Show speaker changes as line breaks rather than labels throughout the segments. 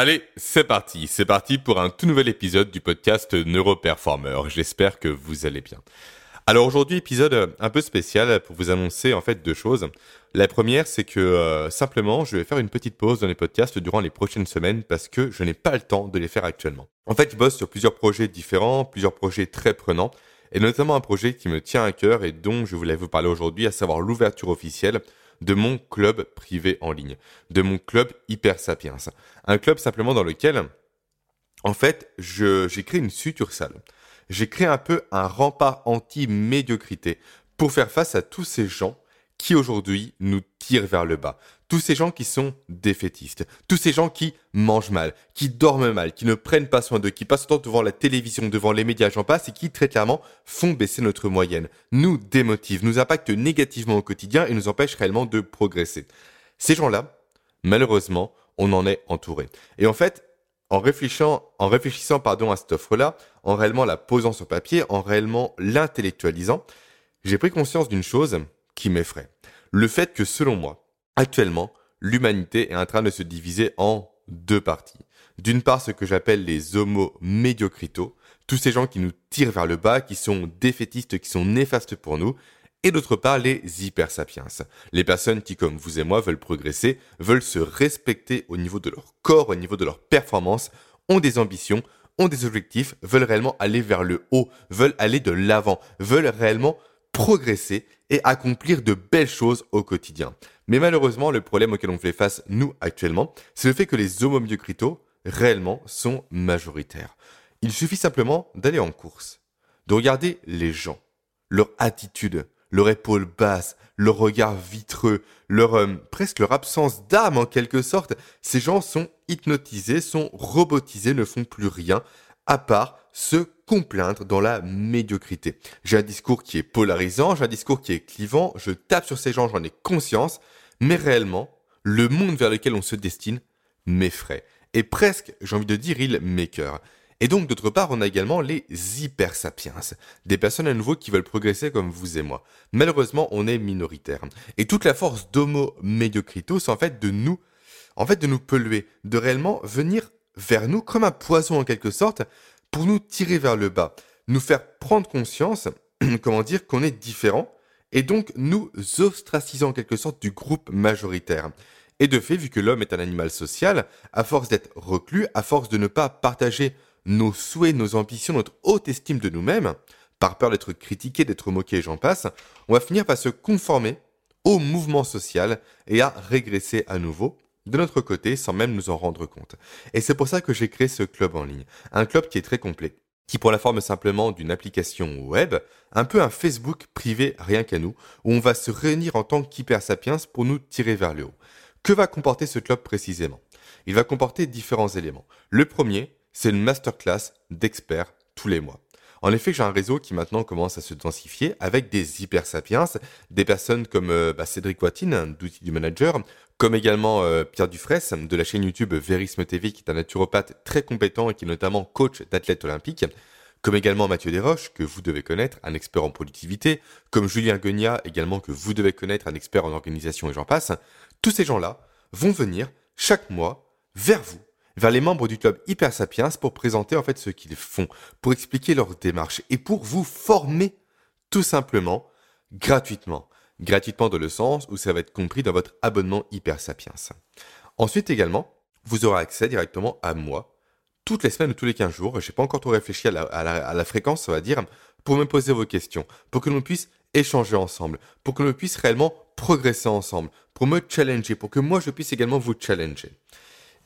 Allez, c'est parti, c'est parti pour un tout nouvel épisode du podcast Neuroperformer. J'espère que vous allez bien. Alors aujourd'hui, épisode un peu spécial pour vous annoncer en fait deux choses. La première, c'est que euh, simplement, je vais faire une petite pause dans les podcasts durant les prochaines semaines parce que je n'ai pas le temps de les faire actuellement. En fait, je bosse sur plusieurs projets différents, plusieurs projets très prenants, et notamment un projet qui me tient à cœur et dont je voulais vous parler aujourd'hui, à savoir l'ouverture officielle de mon club privé en ligne, de mon club Hyper Sapiens. Un club simplement dans lequel, en fait, j'ai créé une succursale. J'ai créé un peu un rempart anti-médiocrité pour faire face à tous ces gens qui aujourd'hui nous tirent vers le bas. Tous ces gens qui sont défaitistes, tous ces gens qui mangent mal, qui dorment mal, qui ne prennent pas soin d'eux, qui passent temps devant la télévision, devant les médias, j'en passe, et qui très clairement font baisser notre moyenne, nous démotivent, nous impactent négativement au quotidien et nous empêchent réellement de progresser. Ces gens-là, malheureusement, on en est entouré. Et en fait, en réfléchissant, en réfléchissant pardon, à cette offre-là, en réellement la posant sur papier, en réellement l'intellectualisant, j'ai pris conscience d'une chose, qui m'effraie. Le fait que, selon moi, actuellement, l'humanité est en train de se diviser en deux parties. D'une part, ce que j'appelle les homo médiocritos, tous ces gens qui nous tirent vers le bas, qui sont défaitistes, qui sont néfastes pour nous, et d'autre part les hypersapiens, les personnes qui, comme vous et moi, veulent progresser, veulent se respecter au niveau de leur corps, au niveau de leur performance, ont des ambitions, ont des objectifs, veulent réellement aller vers le haut, veulent aller de l'avant, veulent réellement progresser et accomplir de belles choses au quotidien. Mais malheureusement, le problème auquel on fait face, nous, actuellement, c'est le fait que les homomyocritos, réellement, sont majoritaires. Il suffit simplement d'aller en course, de regarder les gens, leur attitude, leur épaule basse, leur regard vitreux, leur euh, presque leur absence d'âme en quelque sorte. Ces gens sont hypnotisés, sont robotisés, ne font plus rien à part se complaindre dans la médiocrité. J'ai un discours qui est polarisant, j'ai un discours qui est clivant, je tape sur ces gens, j'en ai conscience, mais réellement, le monde vers lequel on se destine m'effraie. Et presque, j'ai envie de dire, il m'écœure. Et donc, d'autre part, on a également les hypersapiens, des personnes à nouveau qui veulent progresser comme vous et moi. Malheureusement, on est minoritaire. Et toute la force d'Homo Mediocritos, en fait de nous, en fait, de nous polluer, de réellement venir vers nous comme un poison en quelque sorte pour nous tirer vers le bas, nous faire prendre conscience, comment dire, qu'on est différent et donc nous ostracisons en quelque sorte du groupe majoritaire. Et de fait, vu que l'homme est un animal social, à force d'être reclus, à force de ne pas partager nos souhaits, nos ambitions, notre haute estime de nous-mêmes, par peur d'être critiqué, d'être moqué, j'en passe, on va finir par se conformer au mouvement social et à régresser à nouveau de notre côté sans même nous en rendre compte. Et c'est pour ça que j'ai créé ce club en ligne. Un club qui est très complet, qui prend la forme simplement d'une application web, un peu un Facebook privé rien qu'à nous, où on va se réunir en tant qu'hypersapiens pour nous tirer vers le haut. Que va comporter ce club précisément? Il va comporter différents éléments. Le premier, c'est une masterclass d'experts tous les mois. En effet, j'ai un réseau qui maintenant commence à se densifier avec des hyper sapiens, des personnes comme euh, bah, Cédric Watine, d'Outils du Manager, comme également euh, Pierre Dufresne de la chaîne YouTube Verisme TV, qui est un naturopathe très compétent et qui est notamment coach d'athlètes olympiques, comme également Mathieu Desroches, que vous devez connaître, un expert en productivité, comme Julien Guenia, également que vous devez connaître, un expert en organisation et j'en passe. Tous ces gens-là vont venir chaque mois vers vous vers les membres du club Hyper Sapiens pour présenter en fait ce qu'ils font, pour expliquer leur démarche et pour vous former tout simplement gratuitement. Gratuitement dans le sens où ça va être compris dans votre abonnement Hyper Sapiens. Ensuite également, vous aurez accès directement à moi toutes les semaines ou tous les 15 jours. Je n'ai pas encore trop réfléchi à la, à la fréquence, on va dire, pour me poser vos questions, pour que l'on puisse échanger ensemble, pour que l'on puisse réellement progresser ensemble, pour me challenger, pour que moi je puisse également vous challenger.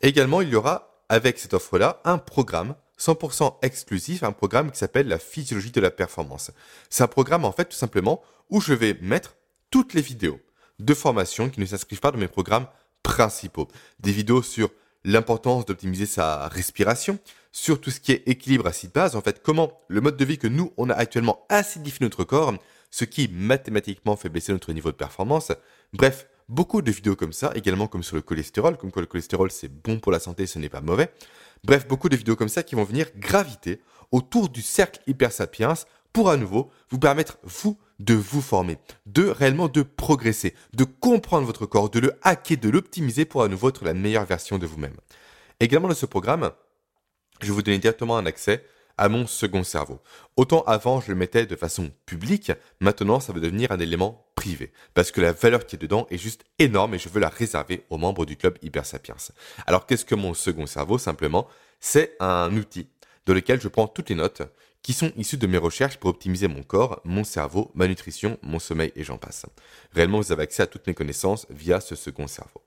Également, il y aura, avec cette offre-là, un programme 100% exclusif, un programme qui s'appelle la physiologie de la performance. C'est un programme, en fait, tout simplement, où je vais mettre toutes les vidéos de formation qui ne s'inscrivent pas dans mes programmes principaux. Des vidéos sur l'importance d'optimiser sa respiration, sur tout ce qui est équilibre bases, en fait, comment le mode de vie que nous, on a actuellement acidifie notre corps, ce qui mathématiquement fait baisser notre niveau de performance. Bref, Beaucoup de vidéos comme ça, également comme sur le cholestérol, comme quoi le cholestérol c'est bon pour la santé, ce n'est pas mauvais. Bref, beaucoup de vidéos comme ça qui vont venir graviter autour du cercle Hyper Sapiens pour à nouveau vous permettre, vous, de vous former, de réellement de progresser, de comprendre votre corps, de le hacker, de l'optimiser pour à nouveau être la meilleure version de vous-même. Également dans ce programme, je vais vous donner directement un accès à mon second cerveau. Autant avant, je le mettais de façon publique, maintenant, ça va devenir un élément privé. Parce que la valeur qui est dedans est juste énorme et je veux la réserver aux membres du club Hyper Sapiens. Alors, qu'est-ce que mon second cerveau Simplement, c'est un outil dans lequel je prends toutes les notes qui sont issues de mes recherches pour optimiser mon corps, mon cerveau, ma nutrition, mon sommeil et j'en passe. Réellement, vous avez accès à toutes mes connaissances via ce second cerveau.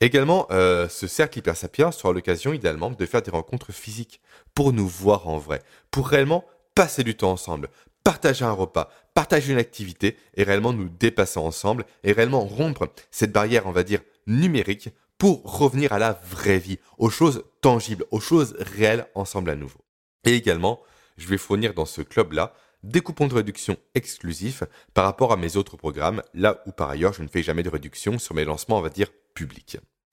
Également, euh, ce cercle hyper sapiens sera l'occasion idéalement de faire des rencontres physiques pour nous voir en vrai, pour réellement passer du temps ensemble, partager un repas, partager une activité et réellement nous dépasser ensemble et réellement rompre cette barrière, on va dire, numérique pour revenir à la vraie vie, aux choses tangibles, aux choses réelles ensemble à nouveau. Et également, je vais fournir dans ce club-là des coupons de réduction exclusifs par rapport à mes autres programmes, là où par ailleurs je ne fais jamais de réduction sur mes lancements, on va dire,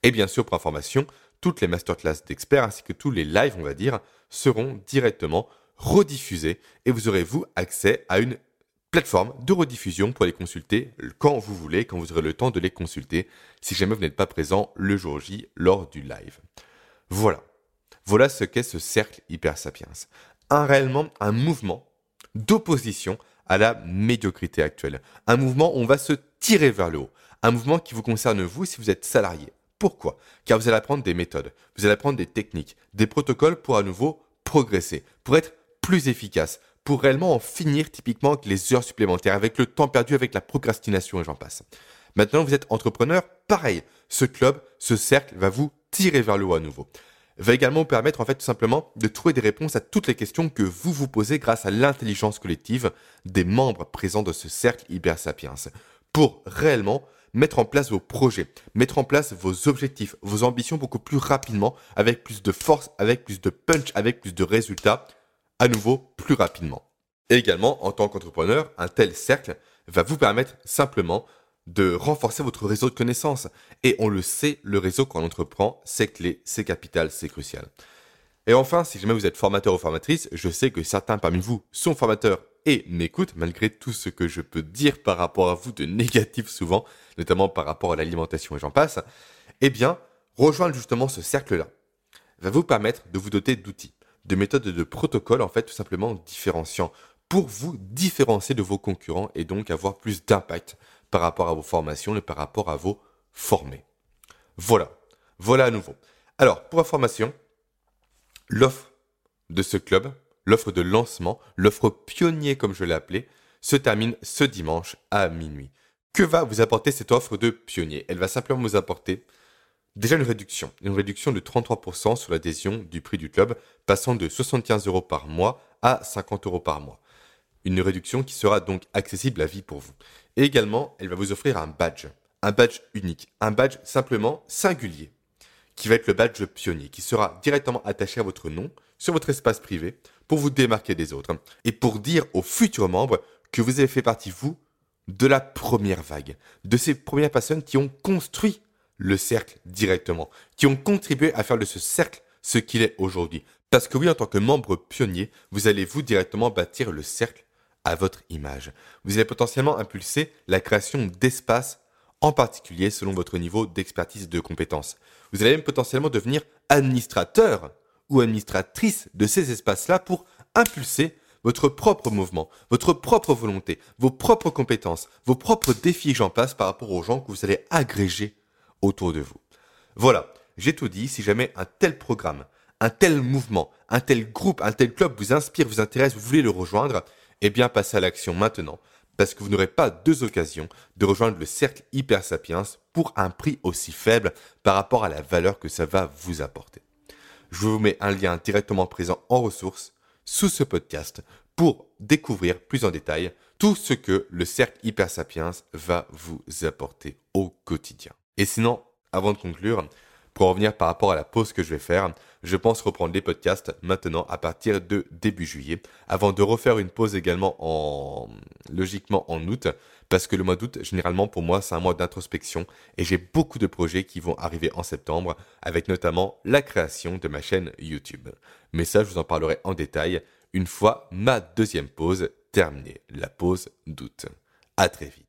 Et bien sûr, pour information, toutes les masterclass d'experts ainsi que tous les lives, on va dire, seront directement rediffusés et vous aurez, vous, accès à une plateforme de rediffusion pour les consulter quand vous voulez, quand vous aurez le temps de les consulter, si jamais vous n'êtes pas présent le jour J lors du live. Voilà. Voilà ce qu'est ce cercle hyper sapiens. Un réellement un mouvement d'opposition à la médiocrité actuelle. Un mouvement où on va se tirer vers le haut. Un mouvement qui vous concerne vous si vous êtes salarié. Pourquoi? Car vous allez apprendre des méthodes, vous allez apprendre des techniques, des protocoles pour à nouveau progresser, pour être plus efficace, pour réellement en finir typiquement avec les heures supplémentaires, avec le temps perdu, avec la procrastination et j'en passe. Maintenant, vous êtes entrepreneur, pareil. Ce club, ce cercle va vous tirer vers le haut à nouveau va également vous permettre en fait tout simplement de trouver des réponses à toutes les questions que vous vous posez grâce à l'intelligence collective des membres présents de ce cercle Hyper Sapiens pour réellement mettre en place vos projets, mettre en place vos objectifs, vos ambitions beaucoup plus rapidement, avec plus de force, avec plus de punch, avec plus de résultats, à nouveau plus rapidement. Et également, en tant qu'entrepreneur, un tel cercle va vous permettre simplement de renforcer votre réseau de connaissances. Et on le sait, le réseau quand on entreprend, c'est clé, c'est capital, c'est crucial. Et enfin, si jamais vous êtes formateur ou formatrice, je sais que certains parmi vous sont formateurs et m'écoutent, malgré tout ce que je peux dire par rapport à vous de négatif souvent, notamment par rapport à l'alimentation et j'en passe, eh bien, rejoindre justement ce cercle-là va vous permettre de vous doter d'outils, de méthodes de protocoles, en fait, tout simplement différenciants, pour vous différencier de vos concurrents et donc avoir plus d'impact par rapport à vos formations et par rapport à vos formés. Voilà. Voilà à nouveau. Alors, pour information, l'offre de ce club, l'offre de lancement, l'offre pionnier comme je l'ai appelé, se termine ce dimanche à minuit. Que va vous apporter cette offre de pionnier? Elle va simplement vous apporter déjà une réduction, une réduction de 33% sur l'adhésion du prix du club, passant de 75 euros par mois à 50 euros par mois. Une réduction qui sera donc accessible à vie pour vous. Et également, elle va vous offrir un badge, un badge unique, un badge simplement singulier, qui va être le badge pionnier, qui sera directement attaché à votre nom sur votre espace privé pour vous démarquer des autres et pour dire aux futurs membres que vous avez fait partie, vous, de la première vague, de ces premières personnes qui ont construit le cercle directement, qui ont contribué à faire de ce cercle ce qu'il est aujourd'hui. Parce que oui, en tant que membre pionnier, vous allez vous directement bâtir le cercle à votre image. Vous allez potentiellement impulser la création d'espaces, en particulier selon votre niveau d'expertise et de compétence. Vous allez même potentiellement devenir administrateur ou administratrice de ces espaces-là pour impulser votre propre mouvement, votre propre volonté, vos propres compétences, vos propres défis, j'en passe, par rapport aux gens que vous allez agréger autour de vous. Voilà, j'ai tout dit. Si jamais un tel programme, un tel mouvement, un tel groupe, un tel club vous inspire, vous intéresse, vous voulez le rejoindre, eh bien passez à l'action maintenant, parce que vous n'aurez pas deux occasions de rejoindre le cercle Hyper Sapiens pour un prix aussi faible par rapport à la valeur que ça va vous apporter. Je vous mets un lien directement présent en ressources sous ce podcast pour découvrir plus en détail tout ce que le cercle Hyper Sapiens va vous apporter au quotidien. Et sinon, avant de conclure, pour revenir par rapport à la pause que je vais faire, je pense reprendre les podcasts maintenant à partir de début juillet, avant de refaire une pause également en logiquement en août, parce que le mois d'août, généralement pour moi, c'est un mois d'introspection et j'ai beaucoup de projets qui vont arriver en septembre, avec notamment la création de ma chaîne YouTube. Mais ça, je vous en parlerai en détail une fois ma deuxième pause terminée, la pause d'août. À très vite.